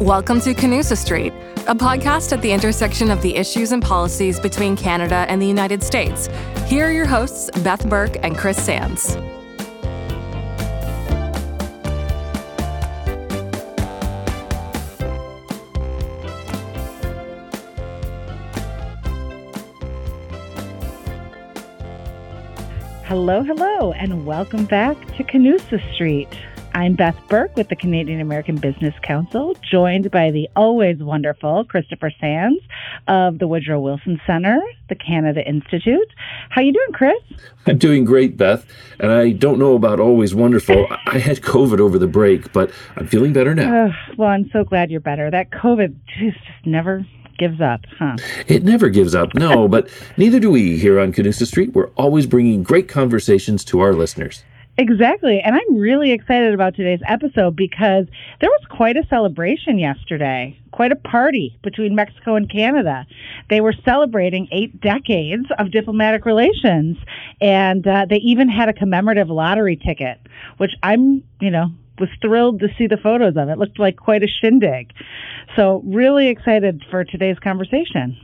Welcome to Canusa Street, a podcast at the intersection of the issues and policies between Canada and the United States. Here are your hosts, Beth Burke and Chris Sands. Hello, hello, and welcome back to Canusa Street. I'm Beth Burke with the Canadian American Business Council, joined by the always wonderful Christopher Sands of the Woodrow Wilson Center, the Canada Institute. How you doing, Chris? I'm doing great, Beth. And I don't know about always wonderful. I had COVID over the break, but I'm feeling better now. Uh, well, I'm so glad you're better. That COVID just never gives up, huh? It never gives up, no, but neither do we here on Canusa Street. We're always bringing great conversations to our listeners. Exactly. And I'm really excited about today's episode because there was quite a celebration yesterday, quite a party between Mexico and Canada. They were celebrating eight decades of diplomatic relations, and uh, they even had a commemorative lottery ticket, which I'm, you know, was thrilled to see the photos of. It looked like quite a shindig. So, really excited for today's conversation.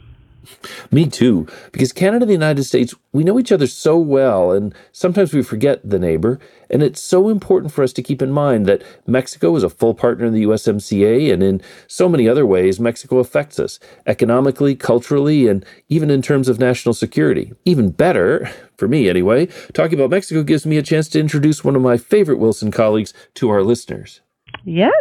Me too, because Canada and the United States, we know each other so well, and sometimes we forget the neighbor. And it's so important for us to keep in mind that Mexico is a full partner in the USMCA, and in so many other ways, Mexico affects us economically, culturally, and even in terms of national security. Even better, for me anyway, talking about Mexico gives me a chance to introduce one of my favorite Wilson colleagues to our listeners. Yes,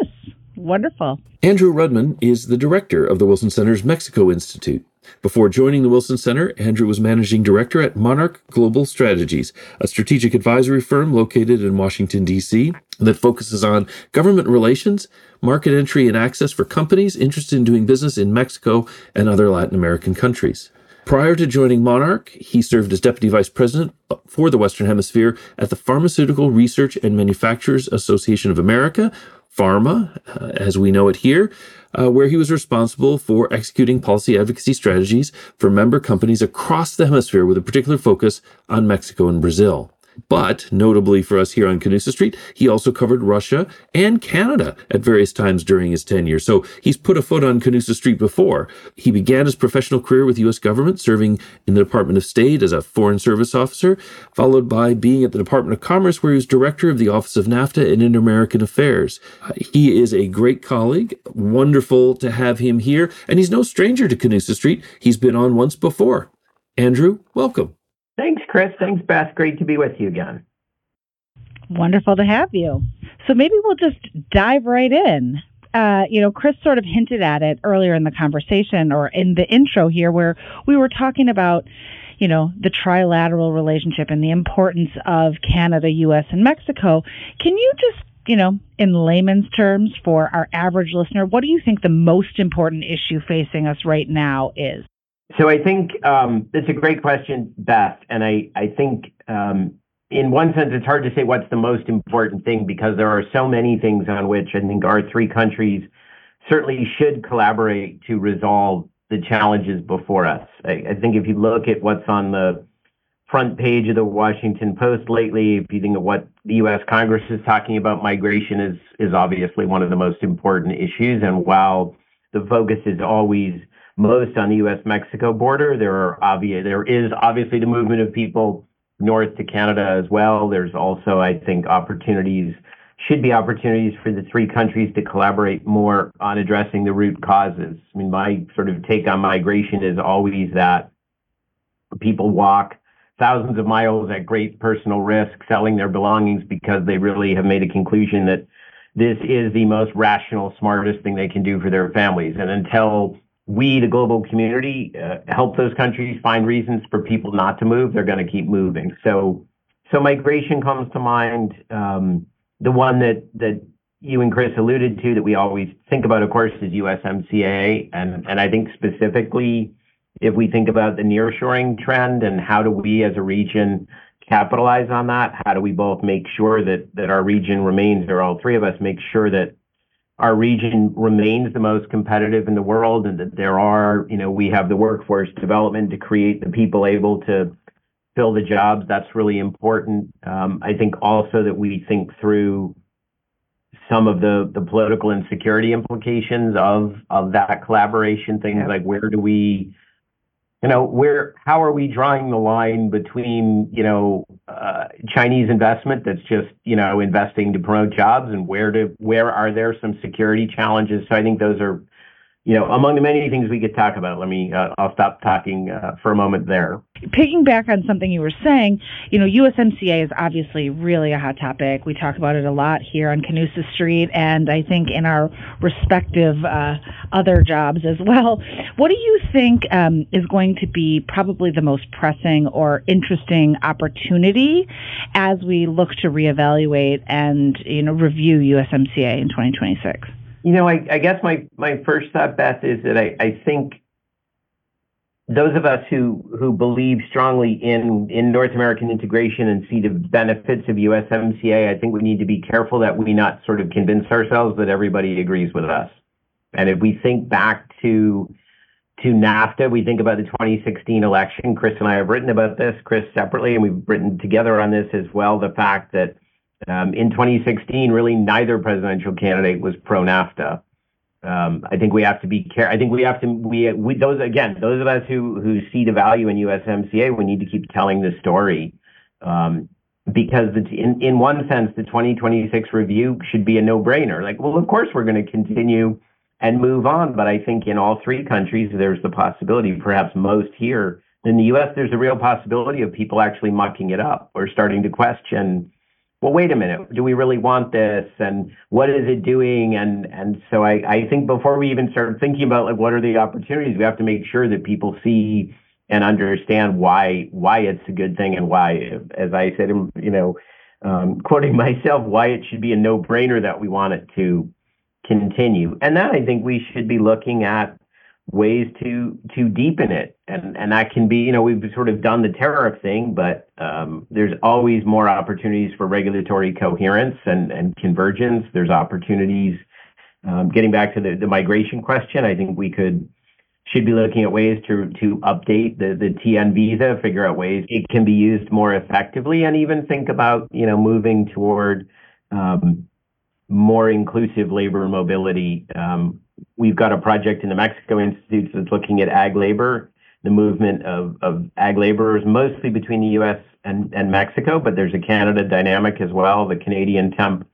wonderful. Andrew Rudman is the director of the Wilson Center's Mexico Institute. Before joining the Wilson Center, Andrew was managing director at Monarch Global Strategies, a strategic advisory firm located in Washington, D.C., that focuses on government relations, market entry, and access for companies interested in doing business in Mexico and other Latin American countries. Prior to joining Monarch, he served as Deputy Vice President for the Western Hemisphere at the Pharmaceutical Research and Manufacturers Association of America, PhRMA, uh, as we know it here, uh, where he was responsible for executing policy advocacy strategies for member companies across the hemisphere with a particular focus on Mexico and Brazil. But notably for us here on Canusa Street, he also covered Russia and Canada at various times during his tenure. So he's put a foot on Canusa Street before. He began his professional career with U.S. government, serving in the Department of State as a Foreign Service officer, followed by being at the Department of Commerce, where he was director of the Office of NAFTA and Inter-American Affairs. He is a great colleague. Wonderful to have him here. And he's no stranger to Canusa Street. He's been on once before. Andrew, welcome. Thanks, Chris. Thanks, Beth. Great to be with you again. Wonderful to have you. So maybe we'll just dive right in. Uh, you know, Chris sort of hinted at it earlier in the conversation or in the intro here, where we were talking about, you know, the trilateral relationship and the importance of Canada, U.S., and Mexico. Can you just, you know, in layman's terms for our average listener, what do you think the most important issue facing us right now is? So I think um, it's a great question, Beth, and I I think um, in one sense it's hard to say what's the most important thing because there are so many things on which I think our three countries certainly should collaborate to resolve the challenges before us. I, I think if you look at what's on the front page of the Washington Post lately, if you think of what the U.S. Congress is talking about, migration is is obviously one of the most important issues. And while the focus is always most on the U.S.-Mexico border. There are obvious there is obviously the movement of people north to Canada as well. There's also, I think, opportunities should be opportunities for the three countries to collaborate more on addressing the root causes. I mean, my sort of take on migration is always that people walk thousands of miles at great personal risk selling their belongings because they really have made a conclusion that this is the most rational, smartest thing they can do for their families. And until we, the global community, uh, help those countries find reasons for people not to move, they're going to keep moving. So, so migration comes to mind. Um, the one that that you and Chris alluded to that we always think about, of course, is USMCA, and and I think specifically if we think about the nearshoring trend and how do we as a region capitalize on that? How do we both make sure that that our region remains, or all three of us make sure that our region remains the most competitive in the world and that there are, you know, we have the workforce development to create the people able to fill the jobs. That's really important. Um, I think also that we think through some of the, the political and security implications of of that collaboration. Things like where do we, you know, where how are we drawing the line between you know uh, Chinese investment that's just you know investing to promote jobs, and where do where are there some security challenges? So I think those are you know, among the many things we could talk about, let me, uh, I'll stop talking uh, for a moment there. Picking back on something you were saying, you know, USMCA is obviously really a hot topic. We talk about it a lot here on Canusa Street, and I think in our respective uh, other jobs as well. What do you think um, is going to be probably the most pressing or interesting opportunity as we look to reevaluate and, you know, review USMCA in 2026? You know, I, I guess my, my first thought, Beth, is that I, I think those of us who, who believe strongly in, in North American integration and see the benefits of USMCA, I think we need to be careful that we not sort of convince ourselves that everybody agrees with us. And if we think back to to NAFTA, we think about the 2016 election. Chris and I have written about this, Chris separately, and we've written together on this as well. The fact that um, in 2016, really neither presidential candidate was pro NAFTA. Um, I think we have to be care. I think we have to we, we those again those of us who who see the value in USMCA, we need to keep telling the story. Um, because in in one sense, the 2026 review should be a no-brainer. Like, well, of course we're going to continue and move on, but I think in all three countries there's the possibility, perhaps most here in the U.S., there's a real possibility of people actually mucking it up or starting to question well, wait a minute, do we really want this? And what is it doing? And and so I, I think before we even start thinking about like what are the opportunities, we have to make sure that people see and understand why why it's a good thing and why, as I said, you know, um, quoting myself, why it should be a no-brainer that we want it to continue. And then I think we should be looking at ways to to deepen it. And and that can be you know we've sort of done the tariff thing but um, there's always more opportunities for regulatory coherence and and convergence. There's opportunities um, getting back to the, the migration question. I think we could should be looking at ways to to update the the TN visa figure out ways it can be used more effectively and even think about you know moving toward um, more inclusive labor mobility um, we've got a project in the Mexico Institute that's looking at ag labor, the movement of, of ag laborers, mostly between the U.S. And, and Mexico, but there's a Canada dynamic as well. The Canadian Temp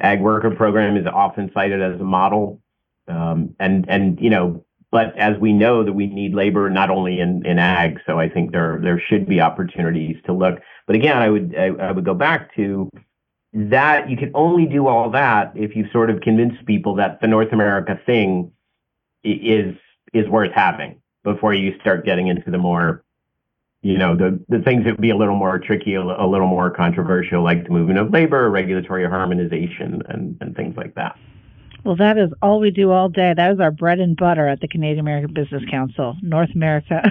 Ag Worker Program is often cited as a model. Um, and, and, you know, but as we know that we need labor not only in, in ag, so I think there, there should be opportunities to look. But again, I would, I, I would go back to that you can only do all that if you sort of convince people that the North America thing is is worth having before you start getting into the more you know the the things that would be a little more tricky a, a little more controversial like the movement of labor regulatory harmonization and and things like that well, that is all we do all day. That is our bread and butter at the Canadian American Business Council, North America,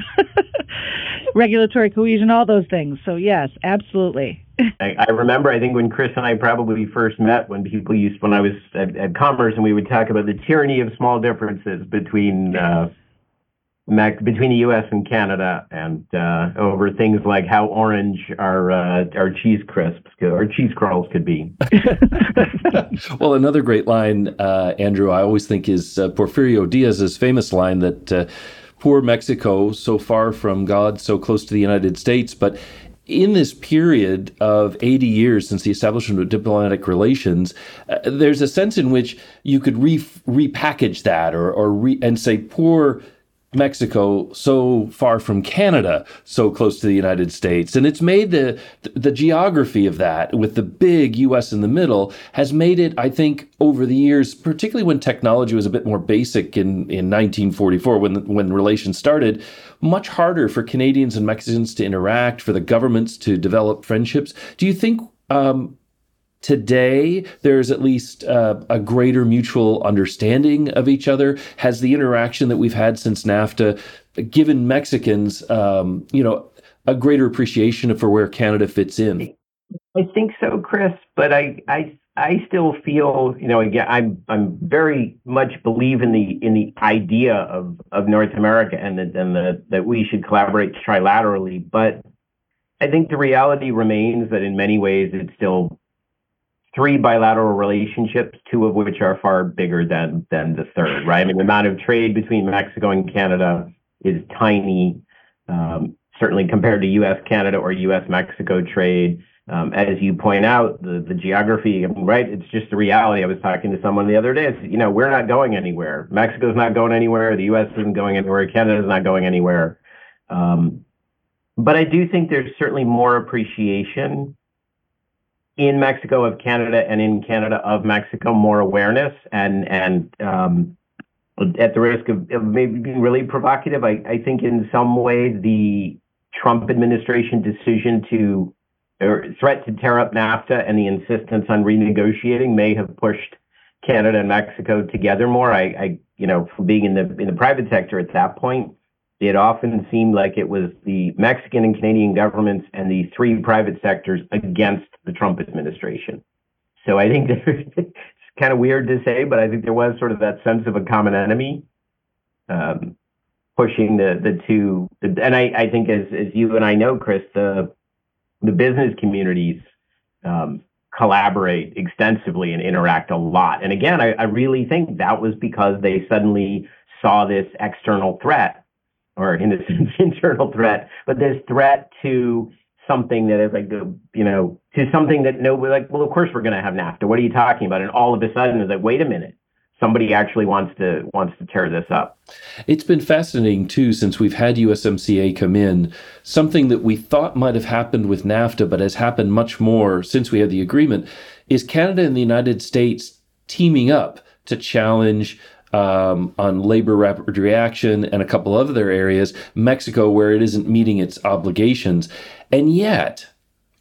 regulatory cohesion, all those things. So, yes, absolutely. I, remember, I think when Chris and I probably first met, when people used, when I was at, at Commerce, and we would talk about the tyranny of small differences between uh, between the U.S. and Canada, and uh, over things like how orange our uh, our cheese crisps or cheese curls could be. well, another great line, uh, Andrew, I always think is uh, Porfirio Diaz's famous line that. Uh, poor Mexico, so far from God, so close to the United States. But in this period of 80 years since the establishment of diplomatic relations, uh, there's a sense in which you could re- repackage that or, or re- and say poor Mexico so far from Canada, so close to the United States. And it's made the, the geography of that with the big US in the middle has made it, I think, over the years, particularly when technology was a bit more basic in, in 1944 when, when relations started, much harder for Canadians and Mexicans to interact, for the governments to develop friendships. Do you think um, today there's at least uh, a greater mutual understanding of each other has the interaction that we've had since nafta given mexicans um, you know a greater appreciation for where canada fits in i think so chris but i i I still feel, you know, again, I'm I'm very much believe in the in the idea of of North America and that and the, that we should collaborate trilaterally. But I think the reality remains that in many ways it's still three bilateral relationships, two of which are far bigger than than the third, right? I mean, the amount of trade between Mexico and Canada is tiny, um, certainly compared to U.S. Canada or U.S. Mexico trade. Um, as you point out, the the geography, right? It's just the reality. I was talking to someone the other day. It's, you know, we're not going anywhere. Mexico's not going anywhere. The U.S. isn't going anywhere. Canada's not going anywhere. Um, but I do think there's certainly more appreciation in Mexico of Canada and in Canada of Mexico more awareness and and um, at the risk of, of, maybe being really provocative, I, I think in some way the Trump administration decision to or threat to tear up NAFTA and the insistence on renegotiating may have pushed Canada and Mexico together more. I, I you know, from being in the in the private sector at that point, it often seemed like it was the Mexican and Canadian governments and the three private sectors against the Trump administration. So I think it's kind of weird to say, but I think there was sort of that sense of a common enemy um, pushing the the two. And I, I think as as you and I know, Chris, the the business communities um, collaborate extensively and interact a lot. And again, I, I really think that was because they suddenly saw this external threat or in a sense internal threat, but this threat to something that is like you know to something that nobody like well of course we're going to have NAFTA. What are you talking about? And all of a sudden it's like wait a minute. Somebody actually wants to wants to tear this up. It's been fascinating too since we've had USMCA come in. Something that we thought might have happened with NAFTA, but has happened much more since we had the agreement, is Canada and the United States teaming up to challenge um, on labor rapid reaction and a couple other areas, Mexico, where it isn't meeting its obligations. And yet,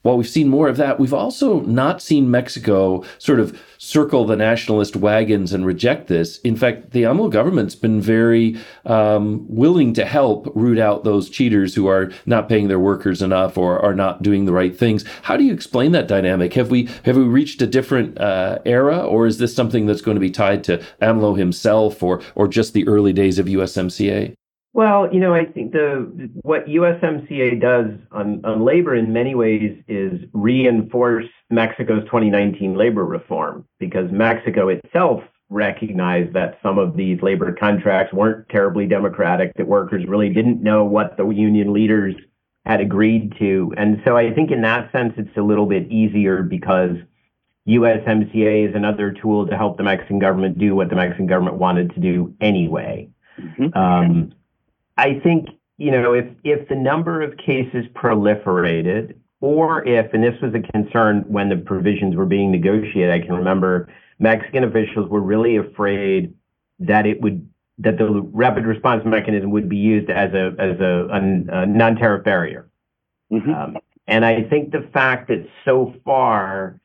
while we've seen more of that, we've also not seen Mexico sort of circle the nationalist wagons and reject this. In fact, the AMLO government's been very um, willing to help root out those cheaters who are not paying their workers enough or are not doing the right things. How do you explain that dynamic? Have we have we reached a different uh, era, or is this something that's going to be tied to AMLO himself, or or just the early days of USMCA? Well, you know, I think the what USMCA does on, on labor in many ways is reinforce Mexico's 2019 labor reform because Mexico itself recognized that some of these labor contracts weren't terribly democratic, that workers really didn't know what the union leaders had agreed to. And so I think in that sense, it's a little bit easier because USMCA is another tool to help the Mexican government do what the Mexican government wanted to do anyway. Mm-hmm. Um, I think, you know, if, if the number of cases proliferated, or if, and this was a concern when the provisions were being negotiated, I can remember Mexican officials were really afraid that it would that the rapid response mechanism would be used as a as a, a, a non-tariff barrier. Mm-hmm. Um, and I think the fact that so far,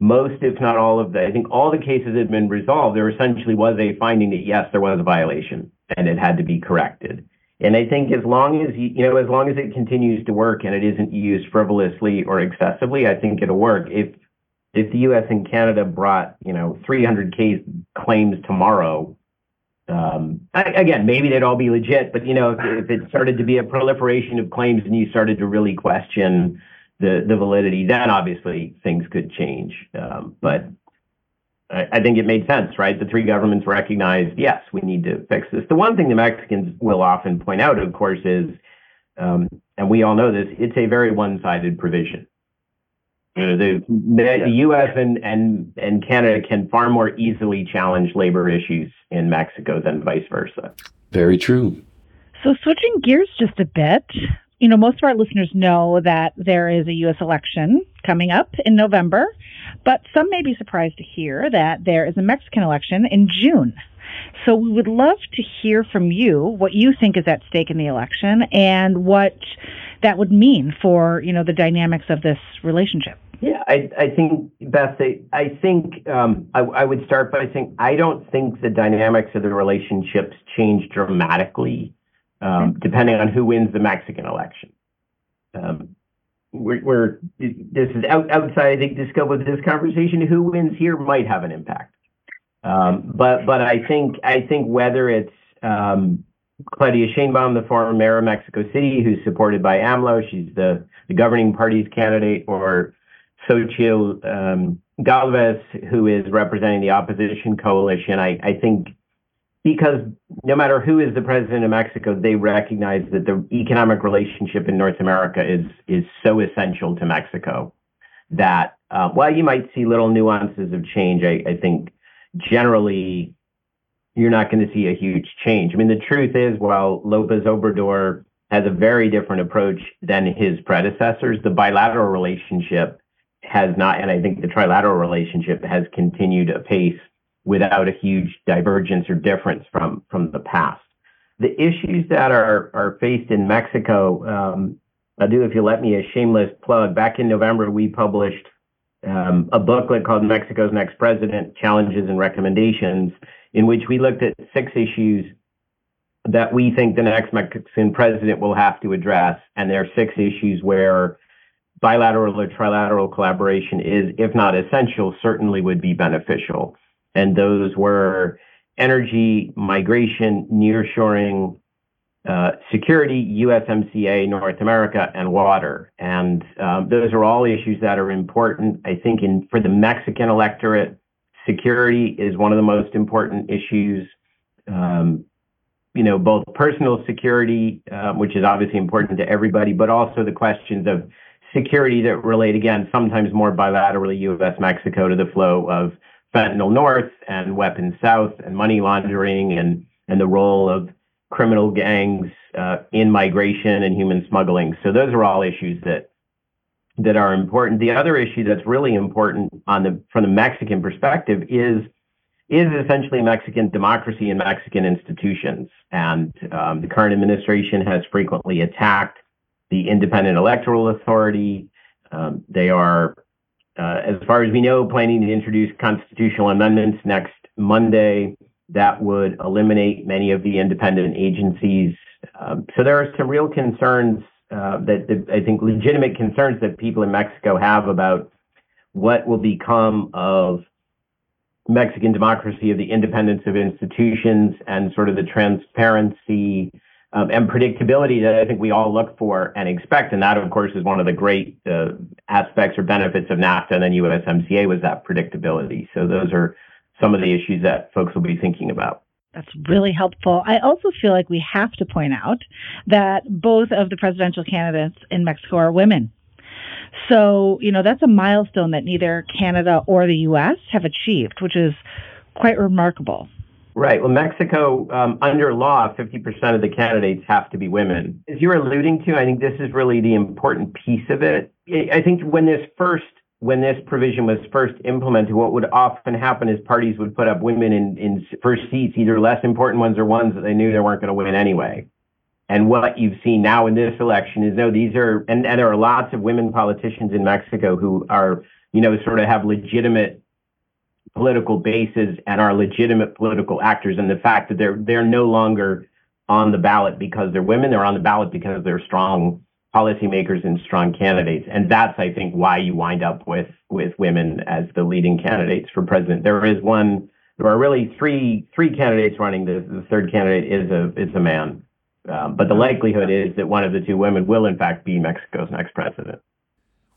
most, if not all of the, I think all the cases had been resolved. There essentially was a finding that yes, there was a violation and it had to be corrected. And I think as long as you, you know, as long as it continues to work and it isn't used frivolously or excessively, I think it'll work. If if the U.S. and Canada brought, you know, 300 case claims tomorrow, um, again, maybe they'd all be legit, but you know, if, if, it started to be a proliferation of claims and you started to really question the the validity, then obviously things could change. Um, but I think it made sense, right? The three governments recognized, yes, we need to fix this. The one thing the Mexicans will often point out, of course, is, um, and we all know this, it's a very one-sided provision. You know, the, the, the U.S. and, and, and Canada can far more easily challenge labor issues in Mexico than vice versa. Very true. So, switching gears just a bit, you know, most of our listeners know that there is a U.S. election coming up in November, but some may be surprised to hear that there is a Mexican election in June. So we would love to hear from you what you think is at stake in the election and what that would mean for, you know, the dynamics of this relationship. Yeah, I, I think, Beth, I think um, I, I would start by saying I don't think the dynamics of the relationships change dramatically um, depending on who wins the Mexican election. Um, we're, we're, this is out, outside, I think, the scope of this conversation. Who wins here might have an impact. Um, but but I think I think whether it's um, Claudia Sheinbaum, the former mayor of Mexico City, who's supported by AMLO, she's the, the governing party's candidate, or Xochitl um, Galvez, who is representing the opposition coalition, I, I think because no matter who is the president of Mexico, they recognize that the economic relationship in North America is is so essential to Mexico that uh, while you might see little nuances of change, I, I think generally you're not going to see a huge change. I mean, the truth is, while Lopez Obrador has a very different approach than his predecessors, the bilateral relationship has not, and I think the trilateral relationship has continued apace without a huge divergence or difference from from the past. The issues that are are faced in Mexico, um, I'll do if you let me a shameless plug. Back in November, we published um, a booklet called Mexico's Next President: Challenges and Recommendations, in which we looked at six issues that we think the next Mexican president will have to address, and there are six issues where bilateral or trilateral collaboration is, if not essential, certainly would be beneficial and those were energy, migration, nearshoring, uh, security, USMCA, North America, and water. And um, those are all issues that are important. I think in for the Mexican electorate, security is one of the most important issues. Um, you know, both personal security, uh, which is obviously important to everybody, but also the questions of security that relate again sometimes more bilaterally U.S. Mexico to the flow of fentanyl north and weapons south and money laundering and, and the role of criminal gangs uh, in migration and human smuggling. So those are all issues that that are important. The other issue that's really important on the from the Mexican perspective is is essentially Mexican democracy and Mexican institutions. And um, the current administration has frequently attacked the independent electoral authority. Um, they are uh, as far as we know, planning to introduce constitutional amendments next Monday that would eliminate many of the independent agencies. Um, so there are some real concerns uh, that, that, I think legitimate concerns that people in Mexico have about what will become of Mexican democracy, of the independence of institutions, and sort of the transparency um, and predictability that I think we all look for and expect. And that, of course, is one of the great uh, aspects or benefits of NAFTA and then USMCA was that predictability. So those are some of the issues that folks will be thinking about. That's really helpful. I also feel like we have to point out that both of the presidential candidates in Mexico are women. So, you know, that's a milestone that neither Canada or the U.S. have achieved, which is quite remarkable. Right. Well, Mexico, um, under law, 50% of the candidates have to be women. As you're alluding to, I think this is really the important piece of it. I think when this first when this provision was first implemented, what would often happen is parties would put up women in, in first seats, either less important ones or ones that they knew they weren't going to win anyway. And what you've seen now in this election is no, these are, and, and there are lots of women politicians in Mexico who are, you know, sort of have legitimate political bases and are legitimate political actors, and the fact that they're they're no longer on the ballot because they're women, they're on the ballot because they're strong policymakers and strong candidates, and that's I think why you wind up with with women as the leading candidates for president. There is one. There are really three three candidates running. The, the third candidate is a is a man, um, but the likelihood is that one of the two women will in fact be Mexico's next president.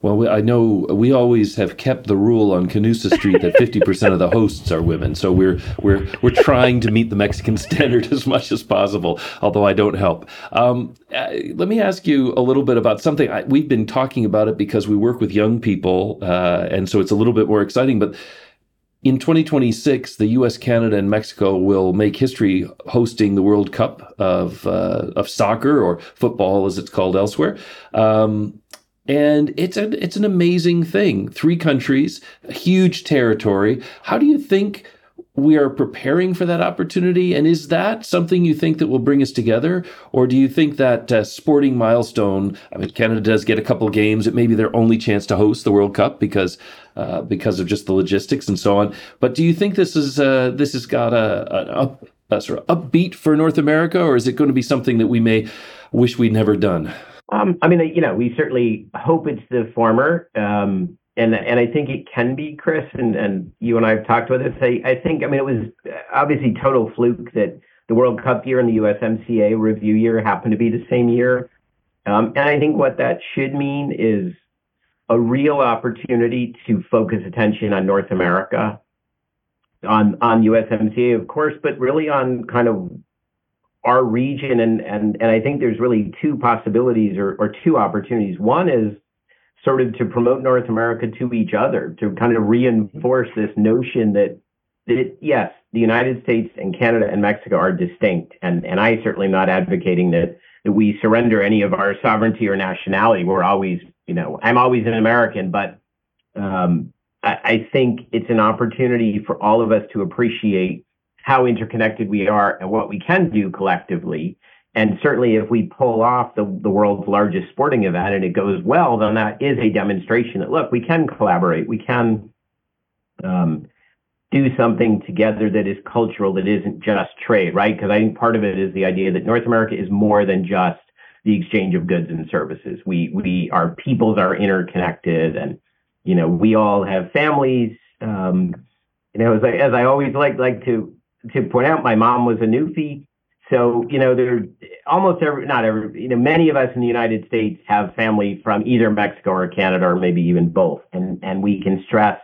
Well, we, I know we always have kept the rule on Canusa Street that 50% of the hosts are women. So we're we're we're trying to meet the Mexican standard as much as possible. Although I don't help. Um, uh, let me ask you a little bit about something I, we've been talking about it because we work with young people, uh, and so it's a little bit more exciting. But in 2026, the U.S., Canada, and Mexico will make history hosting the World Cup of uh, of soccer or football, as it's called elsewhere. Um, and it's an it's an amazing thing. Three countries, a huge territory. How do you think we are preparing for that opportunity? And is that something you think that will bring us together, or do you think that uh, sporting milestone? I mean, Canada does get a couple games. It may be their only chance to host the World Cup because uh, because of just the logistics and so on. But do you think this is uh, this has got a, a, a sort of upbeat for North America, or is it going to be something that we may wish we'd never done? Um, I mean, you know, we certainly hope it's the former, um, and and I think it can be, Chris, and and you and I have talked about this. I, I think, I mean, it was obviously total fluke that the World Cup year and the USMCA review year happened to be the same year, um, and I think what that should mean is a real opportunity to focus attention on North America, on on USMCA, of course, but really on kind of our region. And and and I think there's really two possibilities or, or two opportunities. One is sort of to promote North America to each other, to kind of reinforce this notion that that yes, the United States and Canada and Mexico are distinct, and and I certainly not advocating that that we surrender any of our sovereignty or nationality. We're always, you know, I'm always an American, but um, I, I think it's an opportunity for all of us to appreciate how interconnected we are and what we can do collectively. And certainly, if we pull off the, the world's largest sporting event and it goes well, then that is a demonstration that look, we can collaborate, we can um, do something together that is cultural, that isn't just trade, right? Because I think part of it is the idea that North America is more than just the exchange of goods and services. We we our peoples are interconnected, and you know we all have families. Um, you know, as I, as I always like like to to point out, my mom was a Newfie. So, you know, there almost every, not every, you know, many of us in the United States have family from either Mexico or Canada, or maybe even both. And, and we can stress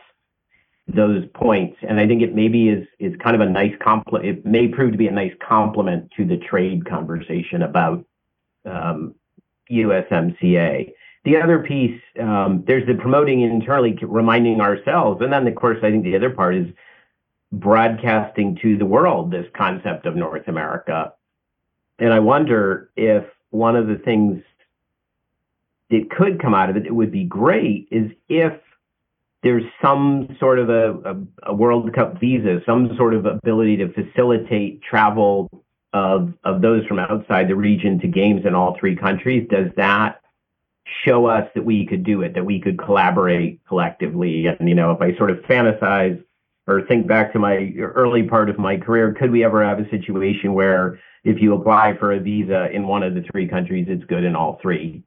those points. And I think it maybe is is kind of a nice complement. It may prove to be a nice complement to the trade conversation about um, USMCA. The other piece, um, there's the promoting internally, reminding ourselves, and then of course I think the other part is broadcasting to the world this concept of North America. And I wonder if one of the things that could come out of it, it would be great, is if there's some sort of a, a, a, World Cup visa, some sort of ability to facilitate travel of of those from outside the region to games in all three countries. Does that show us that we could do it, that we could collaborate collectively? And you know, if I sort of fantasize or think back to my early part of my career, could we ever have a situation where if you apply for a visa in one of the three countries, it's good in all three?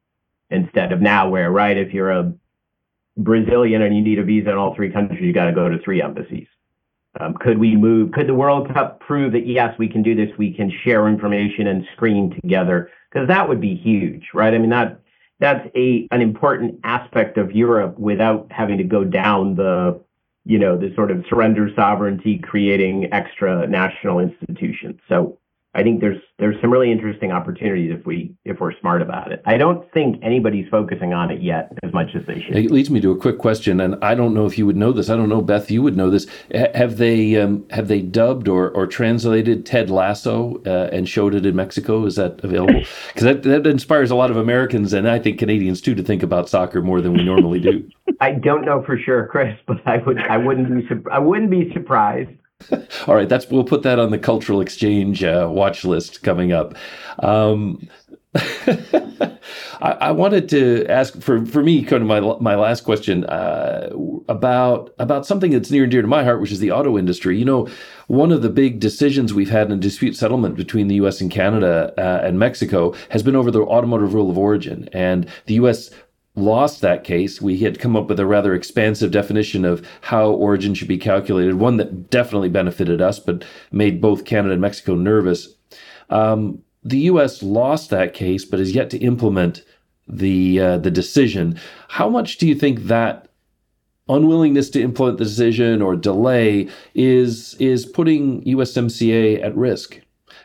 Instead of now, where right, if you're a Brazilian and you need a visa in all three countries, you got to go to three embassies. Um, could we move? Could the World Cup prove that yes, we can do this? We can share information and screen together because that would be huge, right? I mean that that's a an important aspect of Europe without having to go down the you know the sort of surrender sovereignty, creating extra national institutions. So I think there's there's some really interesting opportunities if we if we're smart about it. I don't think anybody's focusing on it yet as much as they should. It leads me to a quick question, and I don't know if you would know this. I don't know, Beth, you would know this. Have they um, have they dubbed or, or translated Ted Lasso uh, and showed it in Mexico? Is that available? Because that, that inspires a lot of Americans and I think Canadians too to think about soccer more than we normally do. I don't know for sure, Chris, but I would I wouldn't be I wouldn't be surprised. All right, that's we'll put that on the cultural exchange uh, watch list coming up. Um, I, I, wanted to ask for for me, kind of my my last question uh, about about something that's near and dear to my heart, which is the auto industry. You know, one of the big decisions we've had in dispute settlement between the U.S. and Canada uh, and Mexico has been over the automotive rule of origin, and the U.S lost that case, we had come up with a rather expansive definition of how origin should be calculated, one that definitely benefited us, but made both Canada and Mexico nervous. Um, the U.S. lost that case, but has yet to implement the uh, the decision. How much do you think that unwillingness to implement the decision or delay is is putting USMCA at risk?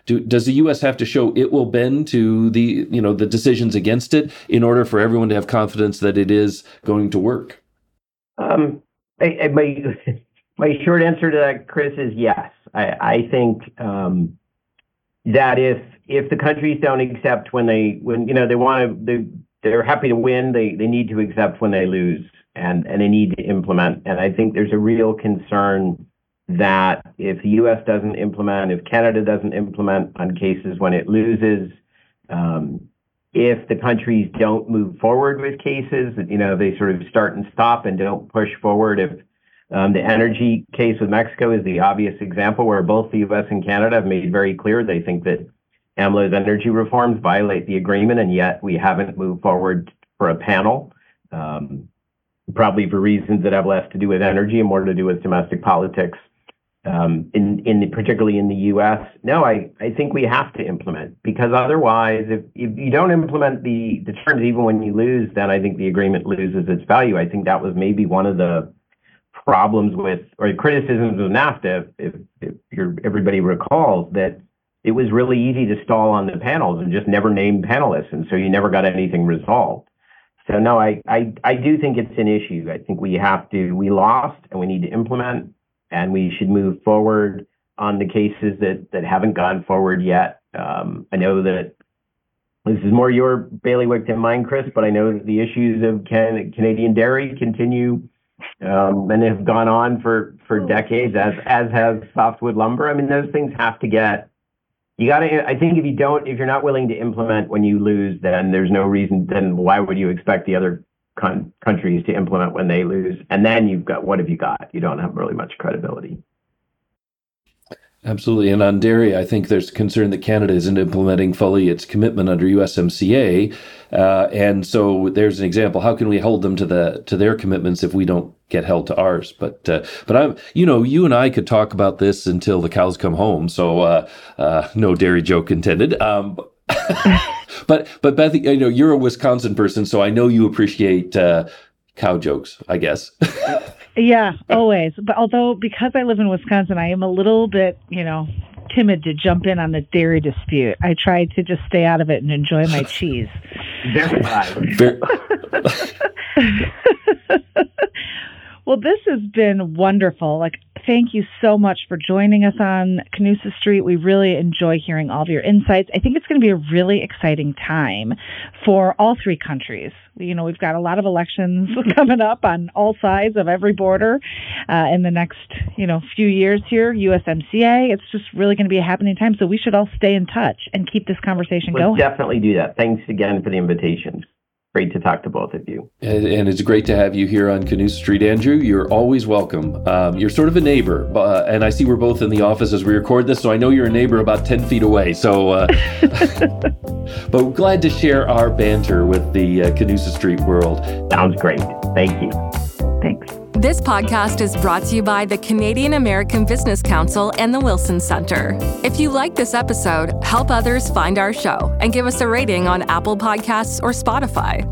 Do, does the U.S. have to show it will bend to the you know the decisions against it in order for everyone to have confidence that it is going to work? Um, I, I, my my short answer to that, Chris, is yes. I, I think um, that if if the countries don't accept when they when you know they want to they they're happy to win, they they need to accept when they lose and and they need to implement. And I think there's a real concern that if the U.S. doesn't implement, if Canada doesn't implement on cases when it loses, um, if the countries don't move forward with cases, you know, they sort of start and stop and don't push forward. If um, the energy case with Mexico is the obvious example where both the U.S. and Canada have made very clear they think that AMLO's energy reforms violate the agreement, and yet we haven't moved forward for a panel. Um, probably for reasons that have less to do with energy and more to do with domestic politics um, in in the, particularly in the U.S. No, I, I think we have to implement because otherwise, if if you don't implement the the terms, even when you lose, then I think the agreement loses its value. I think that was maybe one of the problems with or criticisms of NAFTA, if, if everybody recalls that it was really easy to stall on the panels and just never name panelists, and so you never got anything resolved. So no, I, I I do think it's an issue. I think we have to we lost and we need to implement and we should move forward on the cases that that haven't gone forward yet. Um, I know that this is more your bailiwick than mine, Chris, but I know that the issues of can, Canadian dairy continue um, and have gone on for for decades, as as has softwood lumber. I mean, those things have to get. You got to. I think if you don't, if you're not willing to implement when you lose, then there's no reason. Then why would you expect the other countries to implement when they lose. And then you've got what have you got? You don't have really much credibility. Absolutely. And on dairy, I think there's concern that Canada isn't implementing fully its commitment under USMCA. Uh, and so there's an example. How can we hold them to the to their commitments if we don't get held to ours? But uh, but I'm you know you and I could talk about this until the cows come home. So uh, uh no dairy joke intended. Um, but but Beth, you know you're a Wisconsin person, so I know you appreciate uh, cow jokes. I guess. yeah, always. But although because I live in Wisconsin, I am a little bit you know timid to jump in on the dairy dispute. I try to just stay out of it and enjoy my cheese. Very Very- well, this has been wonderful. Like thank you so much for joining us on Canusa Street. We really enjoy hearing all of your insights. I think it's going to be a really exciting time for all three countries. You know, we've got a lot of elections coming up on all sides of every border uh, in the next, you know, few years here. USMCA. It's just really going to be a happening time. So we should all stay in touch and keep this conversation going. we'll going. Definitely do that. Thanks again for the invitation great to talk to both of you. And, and, it's great to have you here on Canusa Street, Andrew. You're always welcome. Um, you're sort of a neighbor, uh, and I see we're both in the office as we record this, so I know you're a neighbor about 10 feet away. So, uh, but we're glad to share our banter with the uh, Canusa Street world. Sounds great. Thank you. Thanks. This podcast is brought to you by the Canadian American Business Council and the Wilson Center. If you like this episode, help others find our show and give us a rating on Apple Podcasts or Spotify.